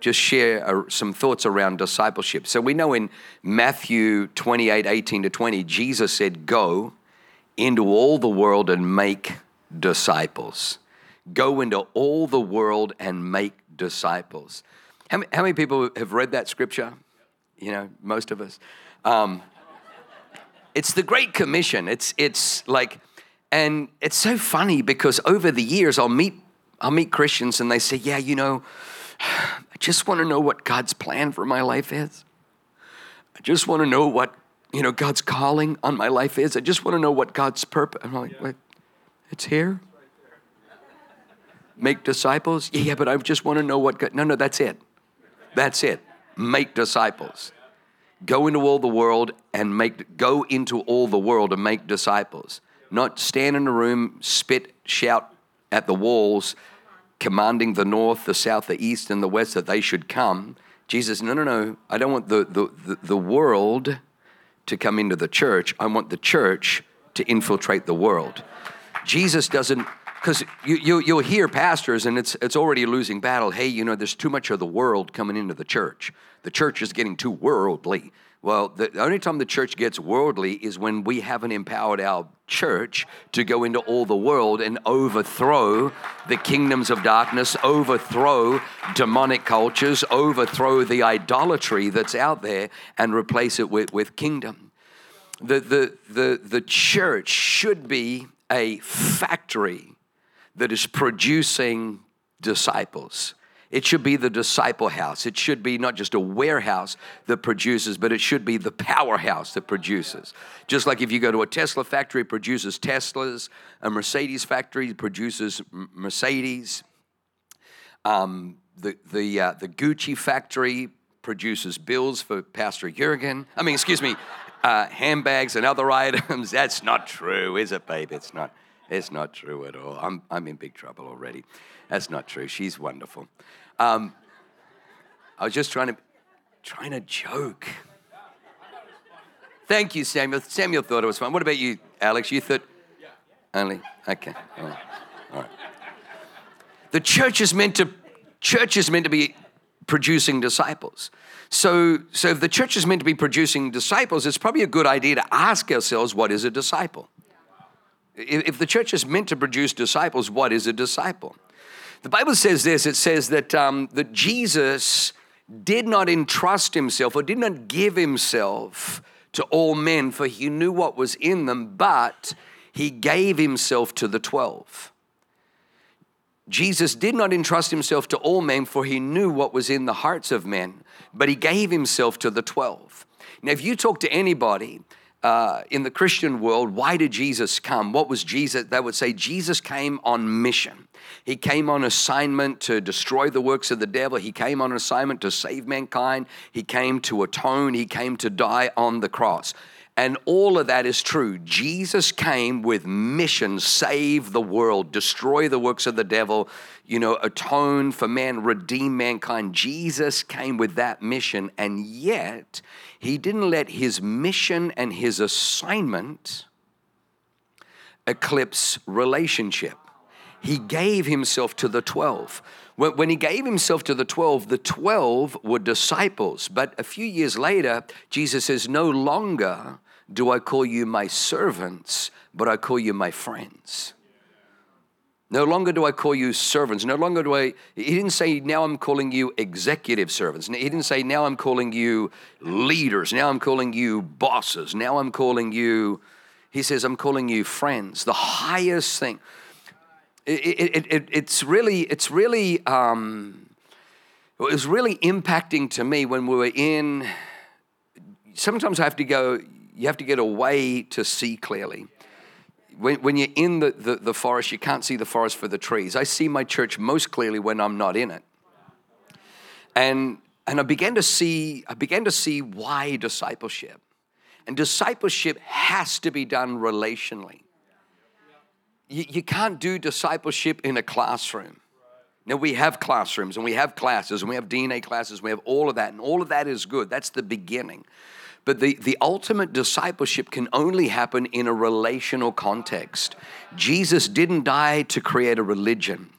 just share uh, some thoughts around discipleship. So we know in Matthew 28 18 to 20, Jesus said, Go into all the world and make disciples. Go into all the world and make disciples. How many, how many people have read that scripture? You know, most of us. Um, it's the Great Commission. It's, it's like, and it's so funny because over the years I'll meet, I'll meet Christians and they say, Yeah, you know, just want to know what God's plan for my life is. I just want to know what, you know, God's calling on my life is. I just want to know what God's purpose. I'm like, wait, it's here? Make disciples? Yeah, yeah, but I just want to know what God. No, no, that's it. That's it. Make disciples. Go into all the world and make, go into all the world and make disciples. Not stand in a room, spit, shout at the walls, commanding the north, the south, the east, and the west that they should come. Jesus, no, no, no. I don't want the, the, the, world to come into the church. I want the church to infiltrate the world. Jesus doesn't, because you, you, you'll hear pastors and it's, it's already a losing battle. Hey, you know, there's too much of the world coming into the church. The church is getting too worldly. Well, the only time the church gets worldly is when we haven't empowered our church to go into all the world and overthrow the kingdoms of darkness, overthrow demonic cultures, overthrow the idolatry that's out there, and replace it with, with kingdom. The, the, the, the church should be a factory that is producing disciples. It should be the disciple house. It should be not just a warehouse that produces, but it should be the powerhouse that produces. Just like if you go to a Tesla factory, it produces Teslas. A Mercedes factory produces Mercedes. Um, the, the, uh, the Gucci factory produces bills for Pastor Jurgen. I mean, excuse me, uh, handbags and other items. That's not true, is it, babe? It's not. It's not true at all. I'm, I'm in big trouble already. That's not true. She's wonderful. Um, I was just trying to trying to joke. Thank you, Samuel. Samuel thought it was fun. What about you, Alex? You thought only okay. All right. All right. The church is meant to church is meant to be producing disciples. So, so if the church is meant to be producing disciples, it's probably a good idea to ask ourselves, what is a disciple? If the church is meant to produce disciples, what is a disciple? The Bible says this it says that, um, that Jesus did not entrust himself or did not give himself to all men, for he knew what was in them, but he gave himself to the 12. Jesus did not entrust himself to all men, for he knew what was in the hearts of men, but he gave himself to the 12. Now, if you talk to anybody uh, in the Christian world, why did Jesus come? What was Jesus? They would say Jesus came on mission. He came on assignment to destroy the works of the devil. He came on assignment to save mankind. He came to atone. He came to die on the cross. And all of that is true. Jesus came with mission, save the world, destroy the works of the devil, you know, atone for man, redeem mankind. Jesus came with that mission, and yet he didn't let his mission and his assignment eclipse relationship. He gave himself to the 12. When he gave himself to the 12, the 12 were disciples. But a few years later, Jesus says, No longer do I call you my servants, but I call you my friends. No longer do I call you servants. No longer do I, he didn't say, now I'm calling you executive servants. He didn't say, now I'm calling you leaders. Now I'm calling you bosses. Now I'm calling you, he says, I'm calling you friends. The highest thing. It, it, it, it's really, it's really, um, it was really impacting to me when we were in, sometimes I have to go, you have to get away to see clearly. When, when you're in the, the, the forest, you can't see the forest for the trees. I see my church most clearly when I'm not in it. And, and I began to see, I began to see why discipleship. And discipleship has to be done relationally. You, you can't do discipleship in a classroom. Now, we have classrooms and we have classes and we have DNA classes, we have all of that, and all of that is good. That's the beginning. But the, the ultimate discipleship can only happen in a relational context. Jesus didn't die to create a religion.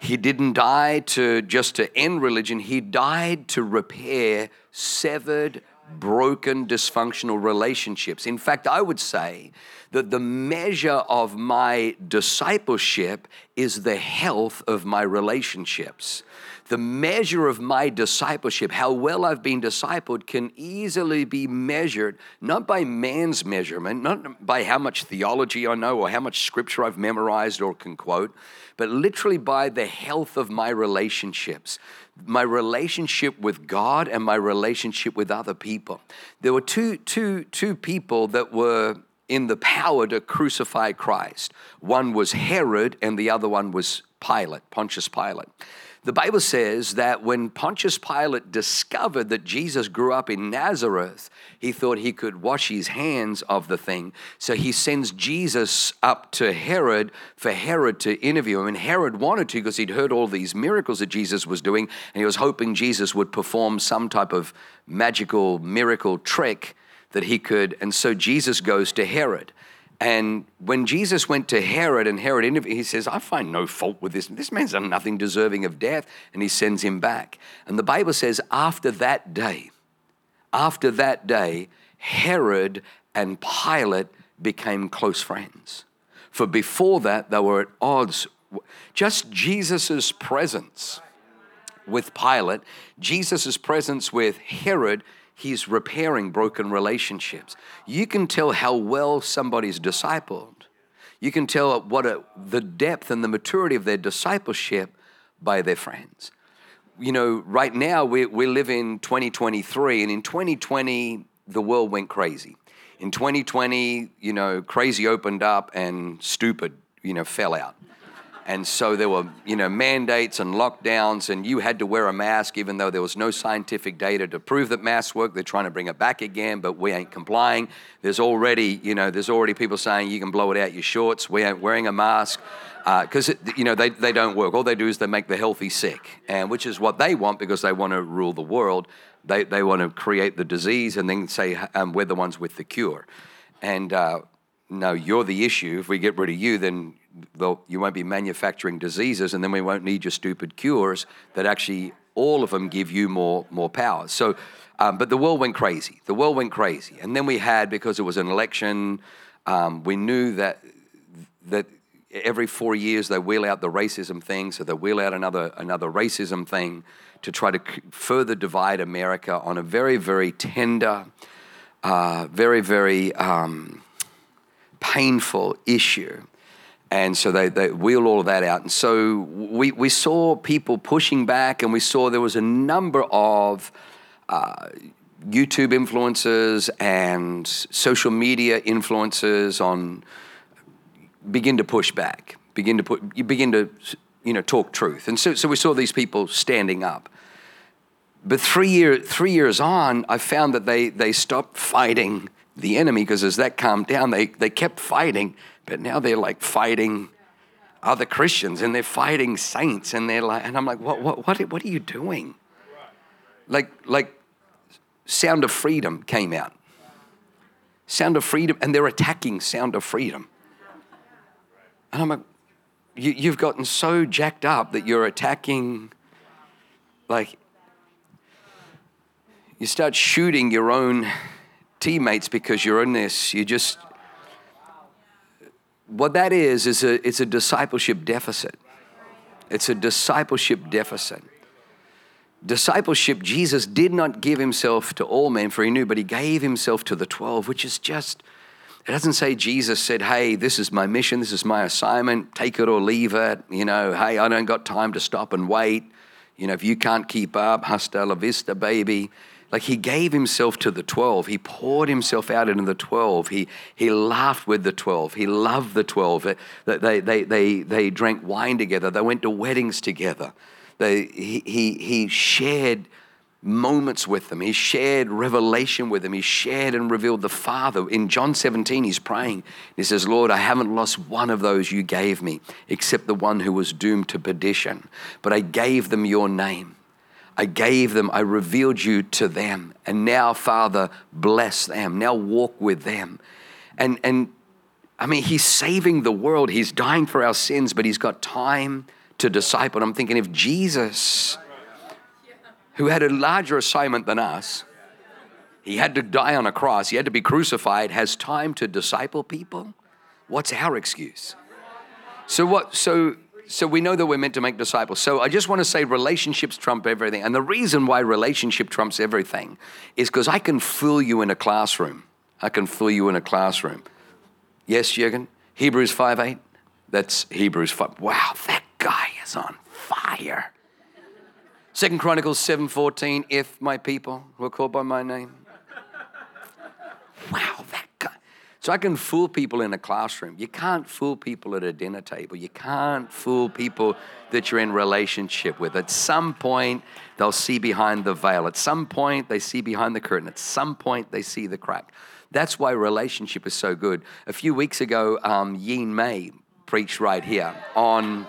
He didn't die to just to end religion. He died to repair severed, broken, dysfunctional relationships. In fact, I would say that the measure of my discipleship is the health of my relationships the measure of my discipleship, how well I've been discipled, can easily be measured not by man's measurement, not by how much theology I know or how much scripture I've memorized or can quote, but literally by the health of my relationships my relationship with God and my relationship with other people. There were two, two, two people that were in the power to crucify Christ. One was Herod, and the other one was Pilate, Pontius Pilate. The Bible says that when Pontius Pilate discovered that Jesus grew up in Nazareth, he thought he could wash his hands of the thing. So he sends Jesus up to Herod for Herod to interview him. And Herod wanted to because he'd heard all these miracles that Jesus was doing, and he was hoping Jesus would perform some type of magical miracle trick that he could. And so Jesus goes to Herod. And when Jesus went to Herod and Herod he says, I find no fault with this. This man's done nothing deserving of death. And he sends him back. And the Bible says, after that day, after that day, Herod and Pilate became close friends. For before that, they were at odds. Just Jesus' presence with Pilate, Jesus' presence with Herod He's repairing broken relationships. You can tell how well somebody's discipled. You can tell what a, the depth and the maturity of their discipleship by their friends. You know, right now we, we live in 2023, and in 2020, the world went crazy. In 2020, you know, crazy opened up and stupid, you know, fell out. And so there were, you know, mandates and lockdowns, and you had to wear a mask even though there was no scientific data to prove that masks work. They're trying to bring it back again, but we ain't complying. There's already, you know, there's already people saying you can blow it out your shorts. We ain't wearing a mask because, uh, you know, they, they don't work. All they do is they make the healthy sick, and which is what they want because they want to rule the world. They, they want to create the disease and then say um, we're the ones with the cure. And uh, no, you're the issue. If we get rid of you, then you won't be manufacturing diseases, and then we won't need your stupid cures that actually all of them give you more more power. So, um, but the world went crazy. The world went crazy, and then we had because it was an election. Um, we knew that that every four years they wheel out the racism thing, so they wheel out another another racism thing to try to further divide America on a very very tender, uh, very very um, painful issue. And so they, they wheeled all of that out. And so we, we saw people pushing back, and we saw there was a number of uh, YouTube influencers and social media influencers on begin to push back, begin to put, you begin to you know talk truth. And so, so we saw these people standing up. But three, year, three years on, I found that they, they stopped fighting the enemy because as that calmed down, they, they kept fighting but now they're like fighting other Christians and they're fighting saints and they're like, and I'm like, what, what, what, what are you doing? Like, like Sound of Freedom came out. Sound of Freedom, and they're attacking Sound of Freedom. And I'm like, you, you've gotten so jacked up that you're attacking, like, you start shooting your own teammates because you're in this, you just, what that is is a it's a discipleship deficit. It's a discipleship deficit. Discipleship, Jesus did not give himself to all men, for he knew, but he gave himself to the 12, which is just, it doesn't say Jesus said, Hey, this is my mission, this is my assignment, take it or leave it. You know, hey, I don't got time to stop and wait. You know, if you can't keep up, hasta la vista, baby. Like he gave himself to the 12. He poured himself out into the 12. He, he laughed with the 12. He loved the 12. They, they, they, they, drank wine together. They went to weddings together. They, he, he, he shared moments with them. He shared revelation with them. He shared and revealed the Father. In John 17, he's praying. He says, Lord, I haven't lost one of those you gave me, except the one who was doomed to perdition. But I gave them your name. I gave them, I revealed you to them. And now, Father, bless them. Now walk with them. And, and I mean, he's saving the world. He's dying for our sins, but he's got time to disciple. And I'm thinking if Jesus, who had a larger assignment than us, he had to die on a cross, he had to be crucified, has time to disciple people, what's our excuse? So what so so we know that we're meant to make disciples. So I just want to say relationships trump everything. And the reason why relationship trumps everything is because I can fool you in a classroom. I can fool you in a classroom. Yes, Jurgen? Hebrews 5 8? That's Hebrews 5. Wow, that guy is on fire. Second Chronicles 7:14, if my people who are called by my name. Wow, that so I can fool people in a classroom. You can't fool people at a dinner table. You can't fool people that you're in relationship with. At some point, they'll see behind the veil. At some point, they see behind the curtain. At some point, they see the crack. That's why relationship is so good. A few weeks ago, um, Yin May preached right here on,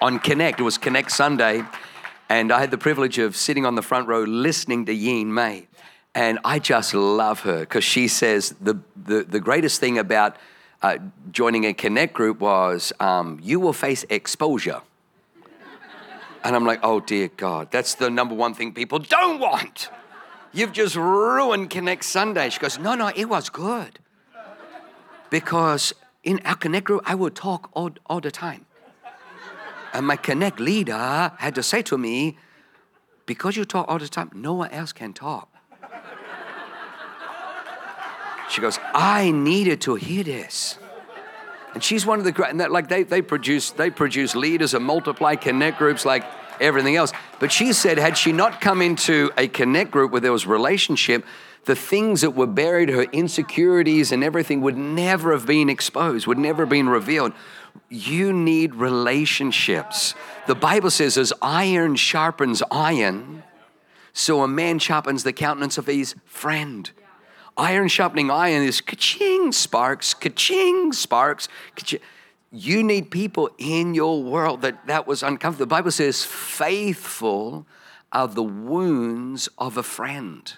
on Connect. It was Connect Sunday. And I had the privilege of sitting on the front row listening to Yin May. And I just love her because she says the, the, the, greatest thing about uh, joining a Connect group was um, you will face exposure. And I'm like, oh dear God, that's the number one thing people don't want. You've just ruined Connect Sunday. She goes, no, no, it was good. Because in our Connect group, I would talk all, all the time. And my Connect leader had to say to me, because you talk all the time, no one else can talk. She goes, I needed to hear this. And she's one of the great, and that, like they, they produce they produce leaders and multiply connect groups like everything else. But she said, had she not come into a connect group where there was relationship, the things that were buried, her insecurities and everything would never have been exposed, would never have been revealed. You need relationships. The Bible says, as iron sharpens iron, so a man sharpens the countenance of his friend iron sharpening iron is ka-ching sparks, ka-ching sparks. Ka-ching. You need people in your world that that was uncomfortable. The Bible says, faithful are the wounds of a friend.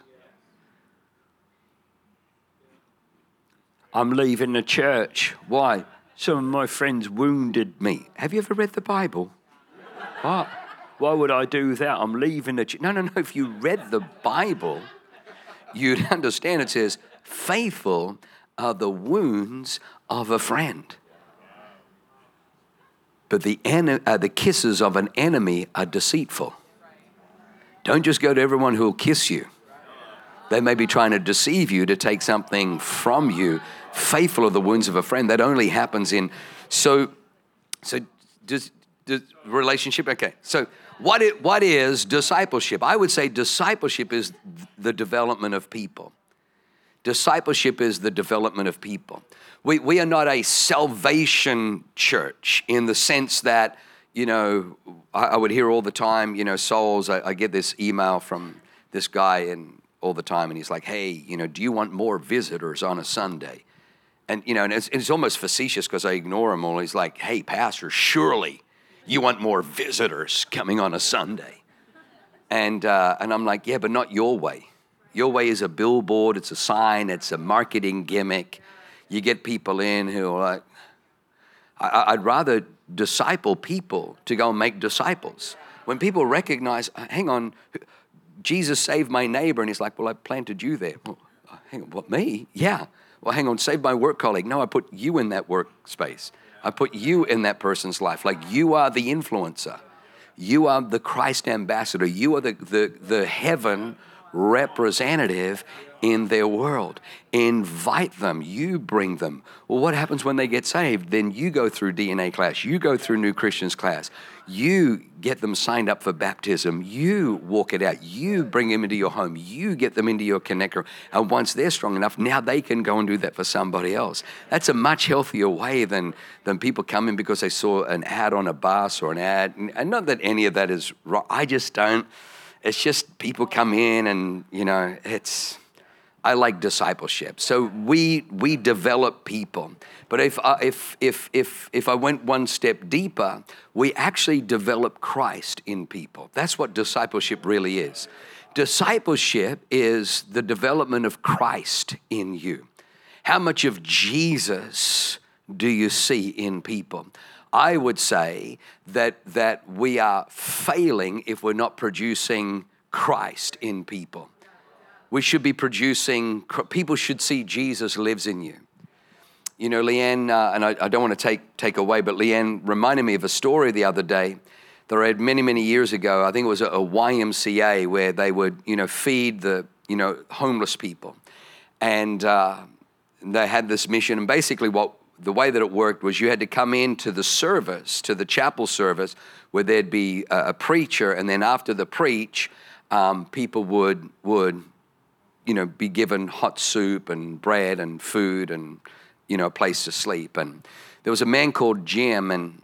I'm leaving the church. Why? Some of my friends wounded me. Have you ever read the Bible? What? Why would I do that? I'm leaving the church. No, no, no. If you read the Bible, you'd understand it says, Faithful are the wounds of a friend. But the, uh, the kisses of an enemy are deceitful. Don't just go to everyone who will kiss you. They may be trying to deceive you to take something from you. Faithful are the wounds of a friend. That only happens in. So, so does, does relationship? Okay. So what, it, what is discipleship? I would say discipleship is the development of people. Discipleship is the development of people. We, we are not a salvation church in the sense that, you know, I, I would hear all the time, you know, souls, I, I, get this email from this guy and all the time, and he's like, hey, you know, do you want more visitors on a Sunday? And, you know, and it's, it's almost facetious because I ignore him all. He's like, hey, pastor, surely you want more visitors coming on a Sunday. And, uh, and I'm like, yeah, but not your way. Your way is a billboard, it's a sign, it's a marketing gimmick. You get people in who are like, I, would rather disciple people to go and make disciples. When people recognize, uh, hang on, Jesus saved my neighbor, and he's like, well, I planted you there. Well, hang on, what, me? Yeah. Well, hang on, save my work colleague. No, I put you in that workspace. I put you in that person's life. Like you are the influencer. You are the Christ ambassador. You are the, the, the heaven representative in their world. Invite them, you bring them. Well, what happens when they get saved? Then you go through DNA class, you go through New Christians class, you get them signed up for baptism, you walk it out, you bring them into your home, you get them into your connector. And once they're strong enough, now they can go and do that for somebody else. That's a much healthier way than, than people coming because they saw an ad on a bus or an ad. And not that any of that is wrong, I just don't it's just people come in and, you know, it's, I like discipleship. So we, we develop people. But if, uh, if, if, if, if I went one step deeper, we actually develop Christ in people. That's what discipleship really is. Discipleship is the development of Christ in you. How much of Jesus do you see in people? I would say that, that we are failing if we're not producing Christ in people. We should be producing, people should see Jesus lives in you. You know, Leanne, uh, and I, I, don't want to take, take away, but Leanne reminded me of a story the other day that I read many, many years ago. I think it was a, a YMCA where they would, you know, feed the, you know, homeless people. And uh, they had this mission. And basically, what the way that it worked was you had to come into the service, to the chapel service, where there'd be a, a preacher, and then after the preach, um, people would would you know be given hot soup and bread and food and you know a place to sleep. And there was a man called Jim, and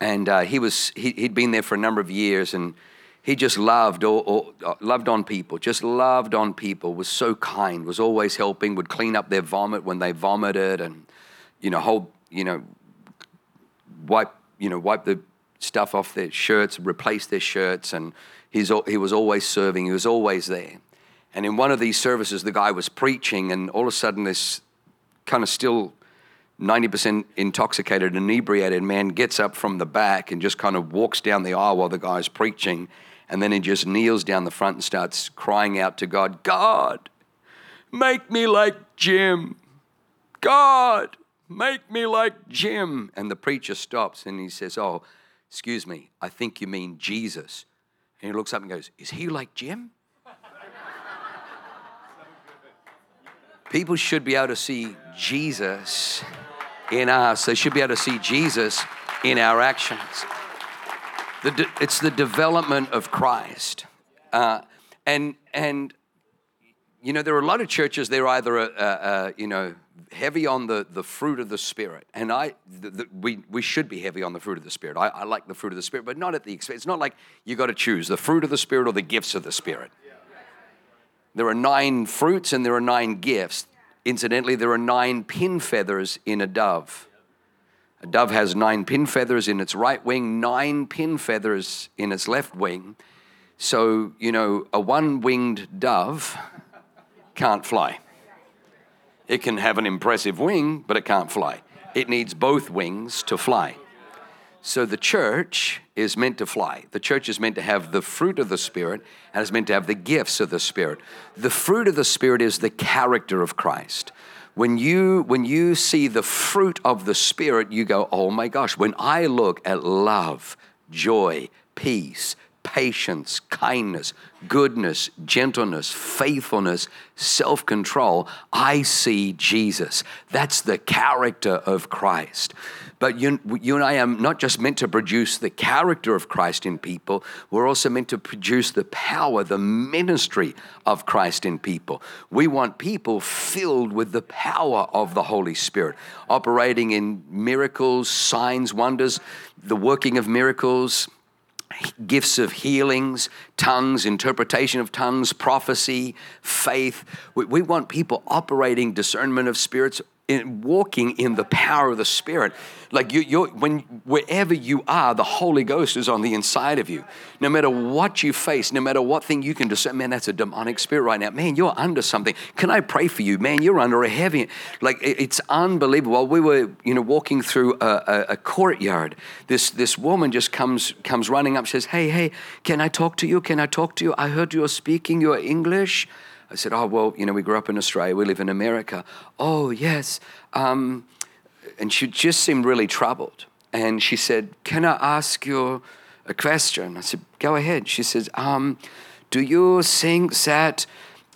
and uh, he was he, had been there for a number of years, and he just loved or, or, uh, loved on people, just loved on people. Was so kind, was always helping, would clean up their vomit when they vomited, and you know, hold, you know, wipe, you know, wipe the stuff off their shirts, replace their shirts, and he's, he was always serving. He was always there. And in one of these services, the guy was preaching, and all of a sudden, this kind of still 90% intoxicated, inebriated man gets up from the back and just kind of walks down the aisle while the guy's preaching. And then he just kneels down the front and starts crying out to God, God, make me like Jim. God, Make me like Jim. And the preacher stops and he says, Oh, excuse me, I think you mean Jesus. And he looks up and goes, Is he like Jim? People should be able to see Jesus in us. They should be able to see Jesus in our actions. The de- it's the development of Christ. Uh, and, and, you know, there are a lot of churches, they're either, a, a, a, you know, heavy on the, the fruit of the Spirit. And I, the, the, we, we should be heavy on the fruit of the Spirit. I, I like the fruit of the Spirit, but not at the expense. It's not like you got to choose the fruit of the Spirit or the gifts of the Spirit. There are nine fruits and there are nine gifts. Incidentally, there are nine pin feathers in a dove. A dove has nine pin feathers in its right wing, nine pin feathers in its left wing. So, you know, a one winged dove can't fly. It can have an impressive wing, but it can't fly. It needs both wings to fly. So the church is meant to fly. The church is meant to have the fruit of the Spirit and is meant to have the gifts of the Spirit. The fruit of the Spirit is the character of Christ. When you, when you see the fruit of the Spirit, you go, oh my gosh, when I look at love, joy, peace, patience, kindness, goodness, gentleness, faithfulness, self control, I see Jesus. That's the character of Christ. But you, you and I are not just meant to produce the character of Christ in people, we're also meant to produce the power, the ministry of Christ in people. We want people filled with the power of the Holy Spirit, operating in miracles, signs, wonders, the working of miracles, gifts of healings, tongues, interpretation of tongues, prophecy, faith. We, we want people operating discernment of spirits, in, walking in the power of the Spirit. Like you, you're, when wherever you are, the Holy Ghost is on the inside of you. No matter what you face, no matter what thing you can do, man, that's a demonic spirit right now. Man, you're under something. Can I pray for you, man? You're under a heavy. Like it's unbelievable. While we were, you know, walking through a, a, a courtyard, this this woman just comes comes running up, says, "Hey, hey, can I talk to you? Can I talk to you? I heard you're speaking your English." I said, Oh, well, you know, we grew up in Australia, we live in America. Oh, yes. Um, and she just seemed really troubled. And she said, Can I ask you a question? I said, Go ahead. She says, um, Do you think that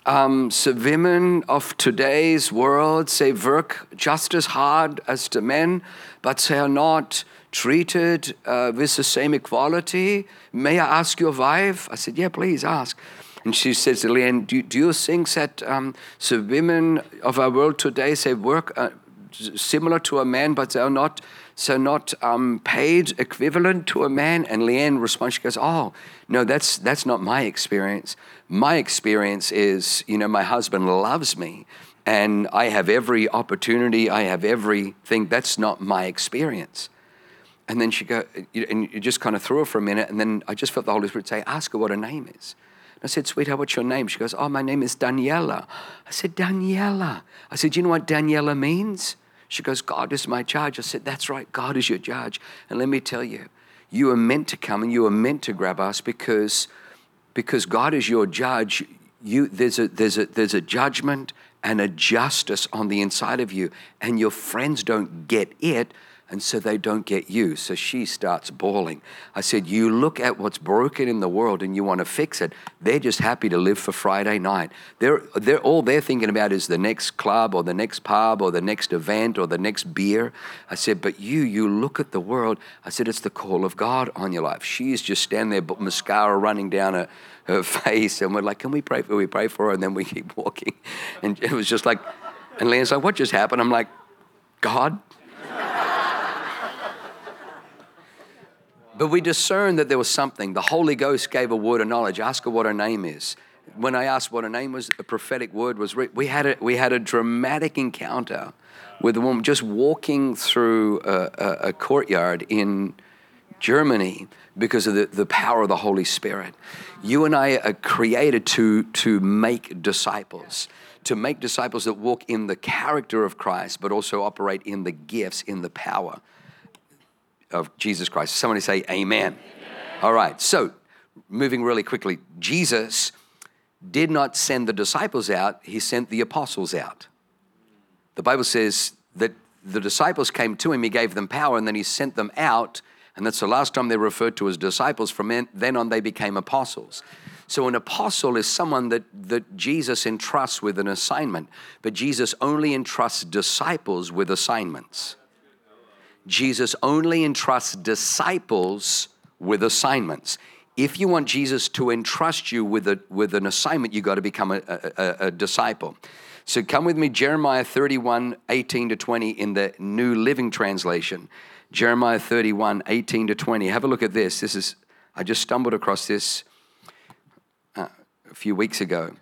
um, the women of today's world, they work just as hard as the men, but they are not treated uh, with the same equality? May I ask your wife? I said, Yeah, please ask. And she says, Leanne, do, do you think that um, the women of our world today, they work uh, similar to a man, but they are not So not um, paid equivalent to a man. And Leanne responds, she goes, oh, no, that's, that's not my experience. My experience is, you know, my husband loves me and I have every opportunity, I have everything. That's not my experience. And then she go, and you just kind of threw her for a minute, and then I just felt the Holy Spirit say, ask her what her name is. I said, sweetheart, what's your name? She goes, oh, my name is Daniela. I said, Daniela. I said, you know what Daniela means? She goes, God is my judge. I said, that's right, God is your judge. And let me tell you, you are meant to come and you are meant to grab us because, because God is your judge. You, there's, a, there's, a, there's a judgment and a justice on the inside of you, and your friends don't get it and so they don't get you. So she starts bawling. I said, You look at what's broken in the world and you want to fix it. They're just happy to live for Friday night. They're, they're, all they're thinking about is the next club or the next pub or the next event or the next beer. I said, But you, you look at the world. I said, It's the call of God on your life. She's just standing there, but mascara running down her, her face. And we're like, Can we pray for her? We pray for her. And then we keep walking. And it was just like, and Leanne's like, What just happened? I'm like, God But we discerned that there was something. The Holy Ghost gave a word of knowledge. Ask her what her name is. When I asked what her name was, a prophetic word was. we had a we had a dramatic encounter with a woman just walking through a, a, a courtyard in Germany because of the, the power of the Holy Spirit. You and I are created to to make disciples to make disciples that walk in the character of Christ, but also operate in the gifts, in the power of Jesus Christ. Somebody say amen. amen. All right, so moving really quickly, Jesus did not send the disciples out, he sent the apostles out. The Bible says that the disciples came to him, he gave them power, and then he sent them out. And that's the last time they're referred to as disciples. From then on, they became apostles. So, an apostle is someone that, that Jesus entrusts with an assignment, but Jesus only entrusts disciples with assignments. Jesus only entrusts disciples with assignments. If you want Jesus to entrust you with, a, with an assignment, you've got to become a, a, a disciple. So come with me, Jeremiah 31, 18 to 20 in the New Living Translation. Jeremiah 31, 18 to 20. Have a look at this. This is, I just stumbled across this uh, a few weeks ago.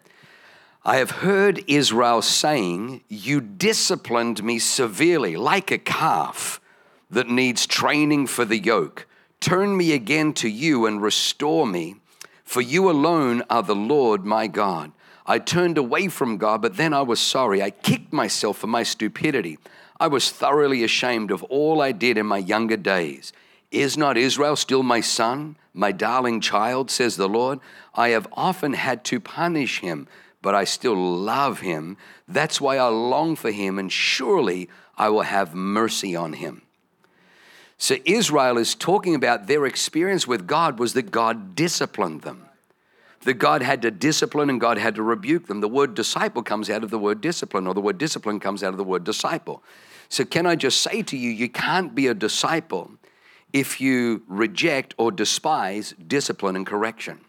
I have heard Israel saying, You disciplined me severely, like a calf that needs training for the yoke. Turn me again to you and restore me, for you alone are the Lord my God. I turned away from God, but then I was sorry. I kicked myself for my stupidity. I was thoroughly ashamed of all I did in my younger days. Is not Israel still my son, my darling child, says the Lord? I have often had to punish him, but I still love him. That's why I long for him, and surely I will have mercy on him. So Israel is talking about their experience with God was that God disciplined them. That God had to discipline and God had to rebuke them. The word disciple comes out of the word discipline, or the word discipline comes out of the word disciple. So, can I just say to you, you can't be a disciple if you reject or despise discipline and correction.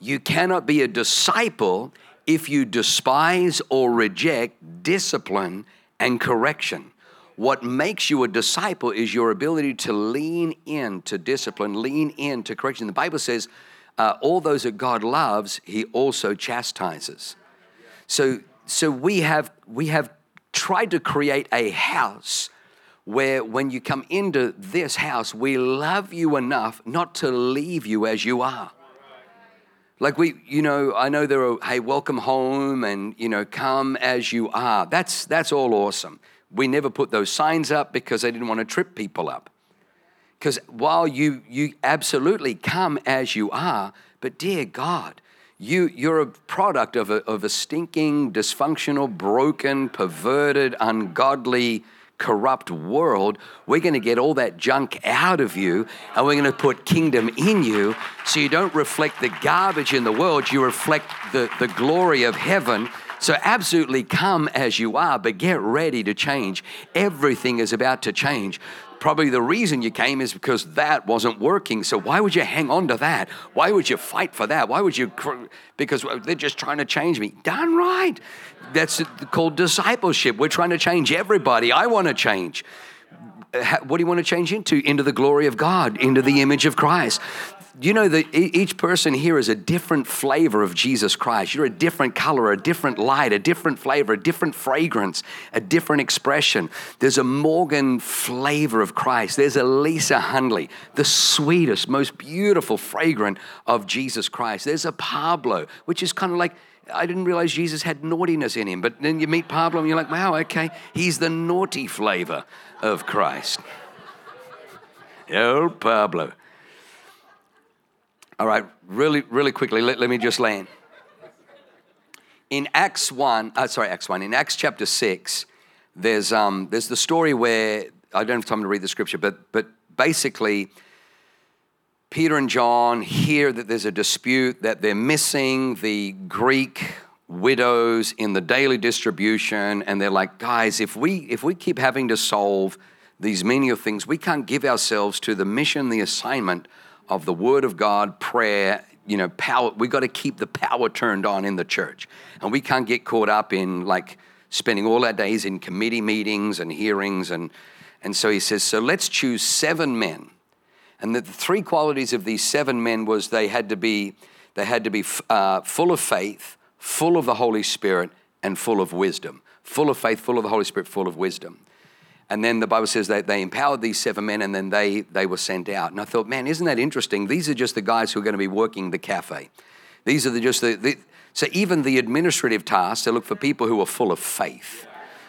You cannot be a disciple if you despise or reject discipline and correction. What makes you a disciple is your ability to lean into discipline, lean into correction. The Bible says, uh, all those that God loves, He also chastises. So, so we have we have tried to create a house where when you come into this house, we love you enough not to leave you as you are. Like we, you know, I know there are, hey, welcome home and, you know, come as you are. That's, that's all awesome. We never put those signs up because they didn't want to trip people up. Because while you, you absolutely come as you are, but dear God, you, you're a product of a, of a stinking, dysfunctional, broken, perverted, ungodly, corrupt world. We're going to get all that junk out of you and we're going to put kingdom in you so you don't reflect the garbage in the world, you reflect the, the glory of heaven so, absolutely come as you are, but get ready to change. Everything is about to change. Probably the reason you came is because that wasn't working. So, why would you hang on to that? Why would you fight for that? Why would you? Because they're just trying to change me. Done right. That's called discipleship. We're trying to change everybody. I want to change what do you want to change into? Into the glory of God, into the image of Christ. You know that each person here is a different flavor of Jesus Christ. You're a different color, a different light, a different flavor, a different fragrance, a different expression. There's a Morgan flavor of Christ. There's a Lisa Hundley, the sweetest, most beautiful fragrant of Jesus Christ. There's a Pablo, which is kind of like I didn't realize Jesus had naughtiness in him. But then you meet Pablo and you're like, wow, okay, he's the naughty flavor of Christ. Oh, Pablo. All right, really, really quickly, let, let me just land. In Acts 1, uh, sorry, Acts 1, in Acts chapter 6, there's, um, there's the story where, I don't have time to read the scripture, but, but basically, Peter and John hear that there's a dispute, that they're missing the Greek widows in the daily distribution, and they're like, guys, if we, if we keep having to solve these menial things, we can't give ourselves to the mission, the assignment of the Word of God, prayer, you know, power. We got to keep the power turned on in the church. And we can't get caught up in like spending all our days in committee meetings and hearings. And, and so he says, so let's choose seven men. And the three qualities of these seven men was they had to be, they had to be uh, full of faith, full of the Holy Spirit, and full of wisdom. Full of faith, full of the Holy Spirit, full of wisdom. And then the Bible says that they empowered these seven men and then they, they were sent out. And I thought, man, isn't that interesting? These are just the guys who are going to be working the cafe. These are the, just the, the so even the administrative tasks, they look for people who are full of faith,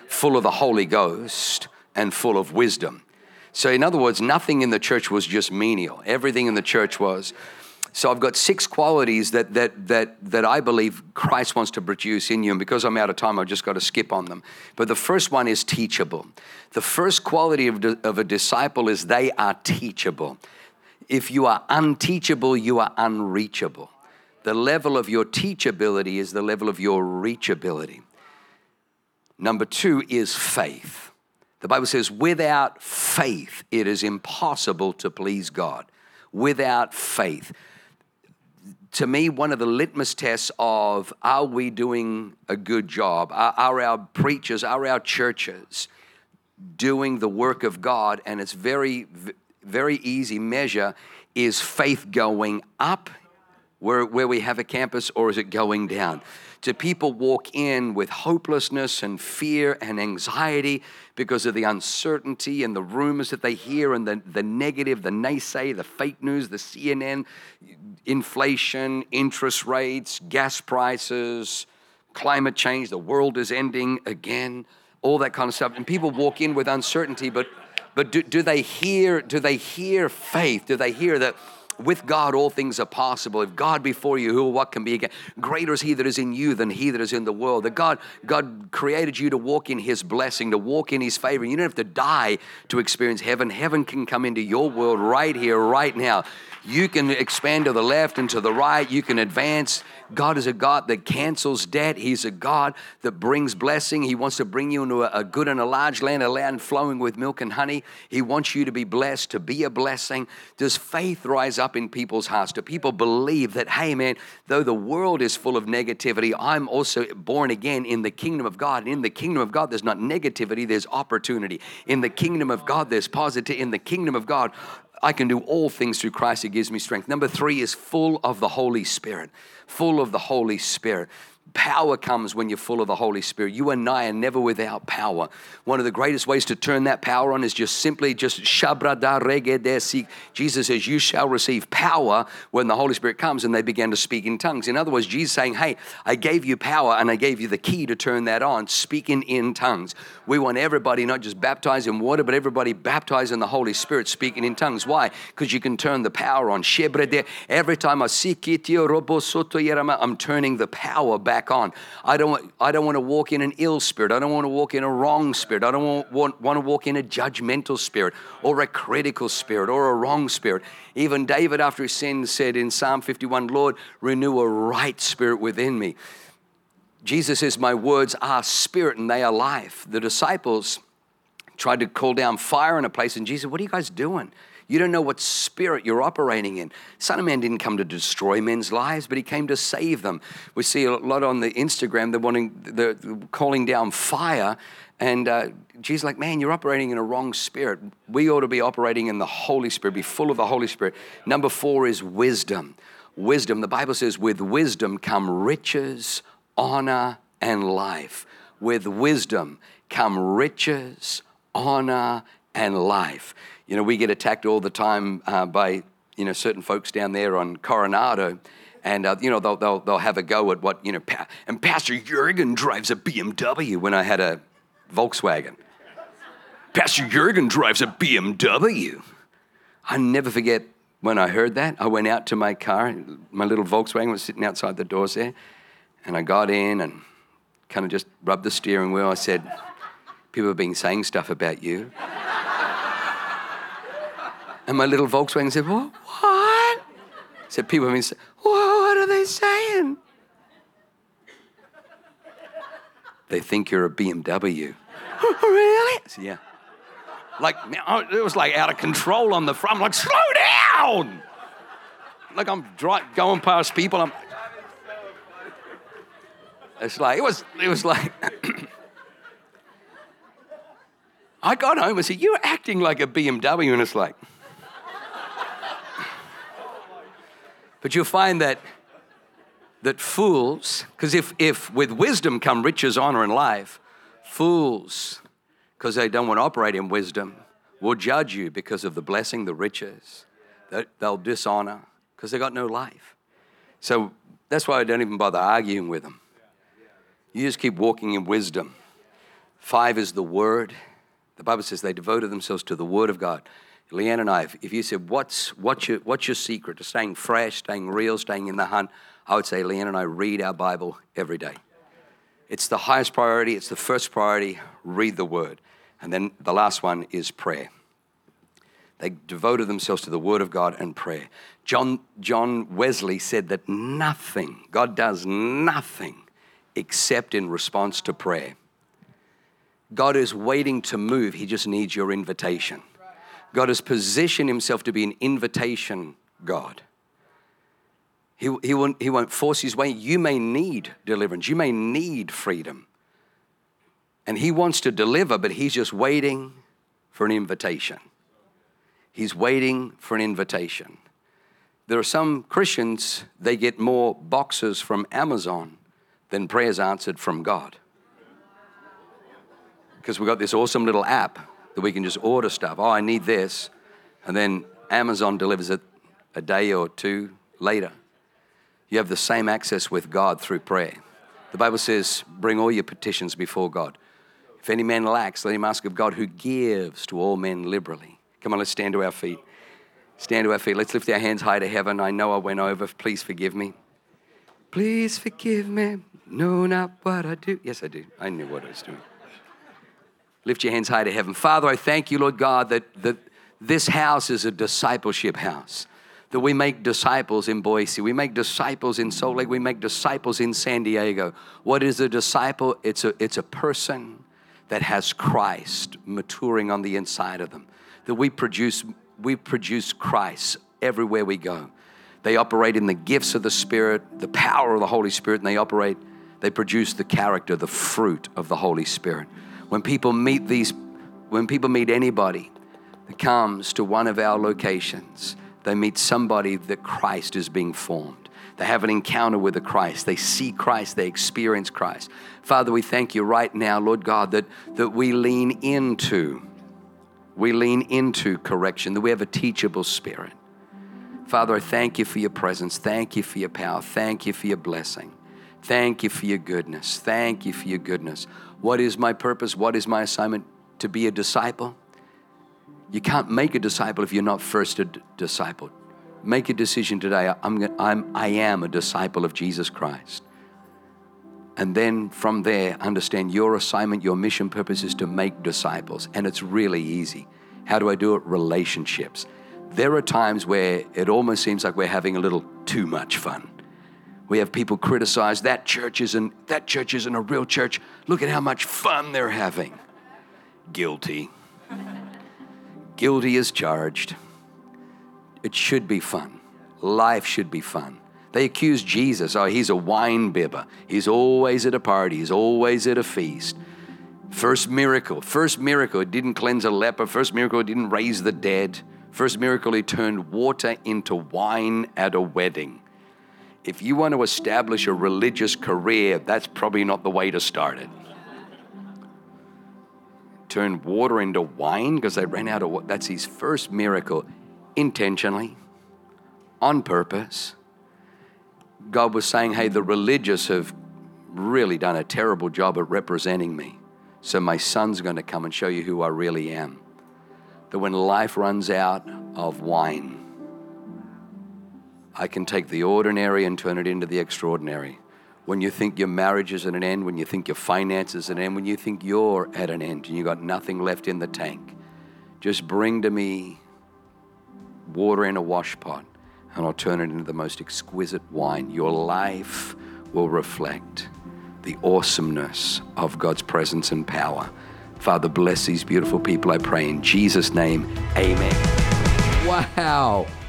full of the Holy Ghost, and full of wisdom. So, in other words, nothing in the church was just menial. Everything in the church was so I've got six qualities that, that, that, that I believe Christ wants to produce in you. And because I'm out of time, I've just got to skip on them. But the first one is teachable. The first quality of, of a disciple is they are teachable. If you are unteachable, you are unreachable. The level of your teachability is the level of your reachability. Number two is faith. The Bible says, without faith, it is impossible to please God. Without faith to me, one of the litmus tests of are we doing a good job? Are, are, our preachers, are our churches doing the work of God? And it's very, very easy measure is faith going up where, where we have a campus or is it going down? Do people walk in with hopelessness and fear and anxiety because of the uncertainty and the rumors that they hear and the, the negative, the naysay, the fake news, the CNN, inflation, interest rates, gas prices, climate change, the world is ending again, all that kind of stuff. And people walk in with uncertainty, but but do, do they hear do they hear faith? Do they hear that with God, all things are possible. If God before you, who what can be again? Greater is He that is in you than He that is in the world. That God, God created you to walk in His blessing, to walk in His favor. You don't have to die to experience heaven. Heaven can come into your world right here, right now. You can expand to the left and to the right. You can advance. God is a God that cancels debt. He's a God that brings blessing. He wants to bring you into a, good and a large land, a land flowing with milk and honey. He wants you to be blessed, to be a blessing. Does faith rise up in people's hearts? Do people believe that, hey, man, though the world is full of negativity, I'm also born again in the kingdom of God. And in the kingdom of God, there's not negativity, there's opportunity. In the kingdom of God, there's positive. In the kingdom of God, I can do all things through Christ who gives me strength. Number three is full of the Holy Spirit. Full of the Holy Spirit. Power comes when you're full of the Holy Spirit. You and I are never without power. One of the greatest ways to turn that power on is just simply just shabrada regedesi. Jesus says, You shall receive power when the Holy Spirit comes, and they began to speak in tongues. In other words, Jesus saying, Hey, I gave you power and I gave you the key to turn that on, speaking in tongues. We want everybody not just baptized in water, but everybody baptized in the Holy Spirit, speaking in tongues. Why? Because you can turn the power on. Every time I see kityo robo sotto yerama, I'm turning the power back back on. I don't, I don't want to walk in an ill spirit. I don't want to walk in a wrong spirit. I don't want, want, want to walk in a judgmental spirit or a critical spirit or a wrong spirit. Even David, after his sin, said in Psalm 51, Lord, renew a right spirit within me. Jesus says, My words are spirit and they are life. The disciples tried to call down fire in a place, and Jesus, What are you guys doing? You don't know what spirit you're operating in. Son of Man didn't come to destroy men's lives, but he came to save them. We see a lot on the Instagram, they're wanting, they're calling down fire And uh, Jesus, like, man, you're operating in a wrong spirit. We ought to be operating in the Holy Spirit, be full of the Holy Spirit. Number four is wisdom. Wisdom, the Bible says, with wisdom come riches, honor, and life. With wisdom come riches, honor, and life. You know, we get attacked all the time uh, by, you know, certain folks down there on Coronado. And uh, you know they'll, they'll, they'll have a go at what you know pa- and pastor jurgen drives a bmw when i had a volkswagen. Pastor jurgen drives a bmw i never forget when i heard that i went out to my car my little volkswagen was sitting outside the doors there and i got in and kind of just rubbed the steering wheel. I said people have been saying stuff about you and my little volkswagen said what what said people have been saying what are they saying? They think you're a BMW. really? Said, yeah. Like, it was like out of control on the front. I'm like, slow down! Like I'm dry, going past people. I'm, it's like, it was, it was like, I got home and said, You're acting like a BMW. And it's like, But you'll find that that fools, because if, if with wisdom come riches, honor, and life, fools, because they don't want to operate in wisdom, will judge you because of the blessing, the riches. That they'll dishonor because they got no life. So that's why I don't even bother arguing with them. You just keep walking in wisdom. Five is the word. The Bible says they devoted themselves to the word of God. Leanne and I, if, if you said, what's, what's, your, what's your secret to staying fresh, staying real, staying in the hunt? I would say Leanne and I read our Bible every day. It's the highest priority, it's the first priority. Read the word. And then the last one is prayer. They devoted themselves to the word of God and prayer. John, John Wesley said that nothing, God does nothing except in response to prayer. God is waiting to move, He just needs your invitation. God has positioned himself to be an invitation God. He, he, won't, he won't force his way. You may need deliverance, you may need freedom. And he wants to deliver, but he's just waiting for an invitation. He's waiting for an invitation. There are some Christians, they get more boxes from Amazon than prayers answered from God. Because we've got this awesome little app that we can just order stuff. Oh, I need this. And then Amazon delivers it a day or two later. You have the same access with God through prayer. The Bible says, bring all your petitions before God. If any man lacks, let him ask of God who gives to all men liberally. Come on, let's stand to our feet. Stand to our feet. Let's lift our hands high to heaven. I know I went over. Please forgive me. Please forgive me. No, not what I do. Yes, I do. I knew what I was doing. Lift your hands high to heaven. Father, I thank you, Lord God, that, that this house is a discipleship house. That we make disciples in Boise. We make disciples in Salt Lake. We make disciples in San Diego. What is a disciple? It's a, it's a person that has Christ maturing on the inside of them. That we produce, we produce Christ everywhere we go. They operate in the gifts of the Spirit, the power of the Holy Spirit, and they operate, they produce the character, the fruit of the Holy Spirit. When people meet these, when people meet anybody that comes to one of our locations, they meet somebody that Christ is being formed. They have an encounter with the Christ. They see Christ. They experience Christ. Father, we thank you right now, Lord God, that, that we lean into, we lean into correction, that we have a teachable spirit. Father, I thank you for your presence. Thank you for your power. Thank you for your blessing. Thank you for your goodness. Thank you for your goodness. What is my purpose? What is my assignment? To be a disciple? You can't make a disciple if you're not first a d- disciple. Make a decision today. I'm, I'm, I am a disciple of Jesus Christ. And then from there, understand your assignment, your mission purpose is to make disciples. And it's really easy. How do I do it? Relationships. There are times where it almost seems like we're having a little too much fun. We have people criticize that church isn't that church isn't a real church. Look at how much fun they're having. Guilty. Guilty is charged. It should be fun. Life should be fun. They accuse Jesus, oh, he's a wine bibber. He's always at a party, he's always at a feast. First miracle, first miracle, it didn't cleanse a leper. First miracle, it didn't raise the dead. First miracle, he turned water into wine at a wedding. If you want to establish a religious career, that's probably not the way to start it. Turn water into wine because they ran out of water. That's his first miracle intentionally, on purpose. God was saying, hey, the religious have really done a terrible job at representing me. So my son's going to come and show you who I really am that when life runs out of wine, I can take the ordinary and turn it into the extraordinary. When you think your marriage is at an end, when you think your finances are at an end, when you think you're at an end and you've got nothing left in the tank, just bring to me water in a wash pot and I'll turn it into the most exquisite wine. Your life will reflect the awesomeness of God's presence and power. Father, bless these beautiful people, I pray in Jesus' name. Amen. Wow,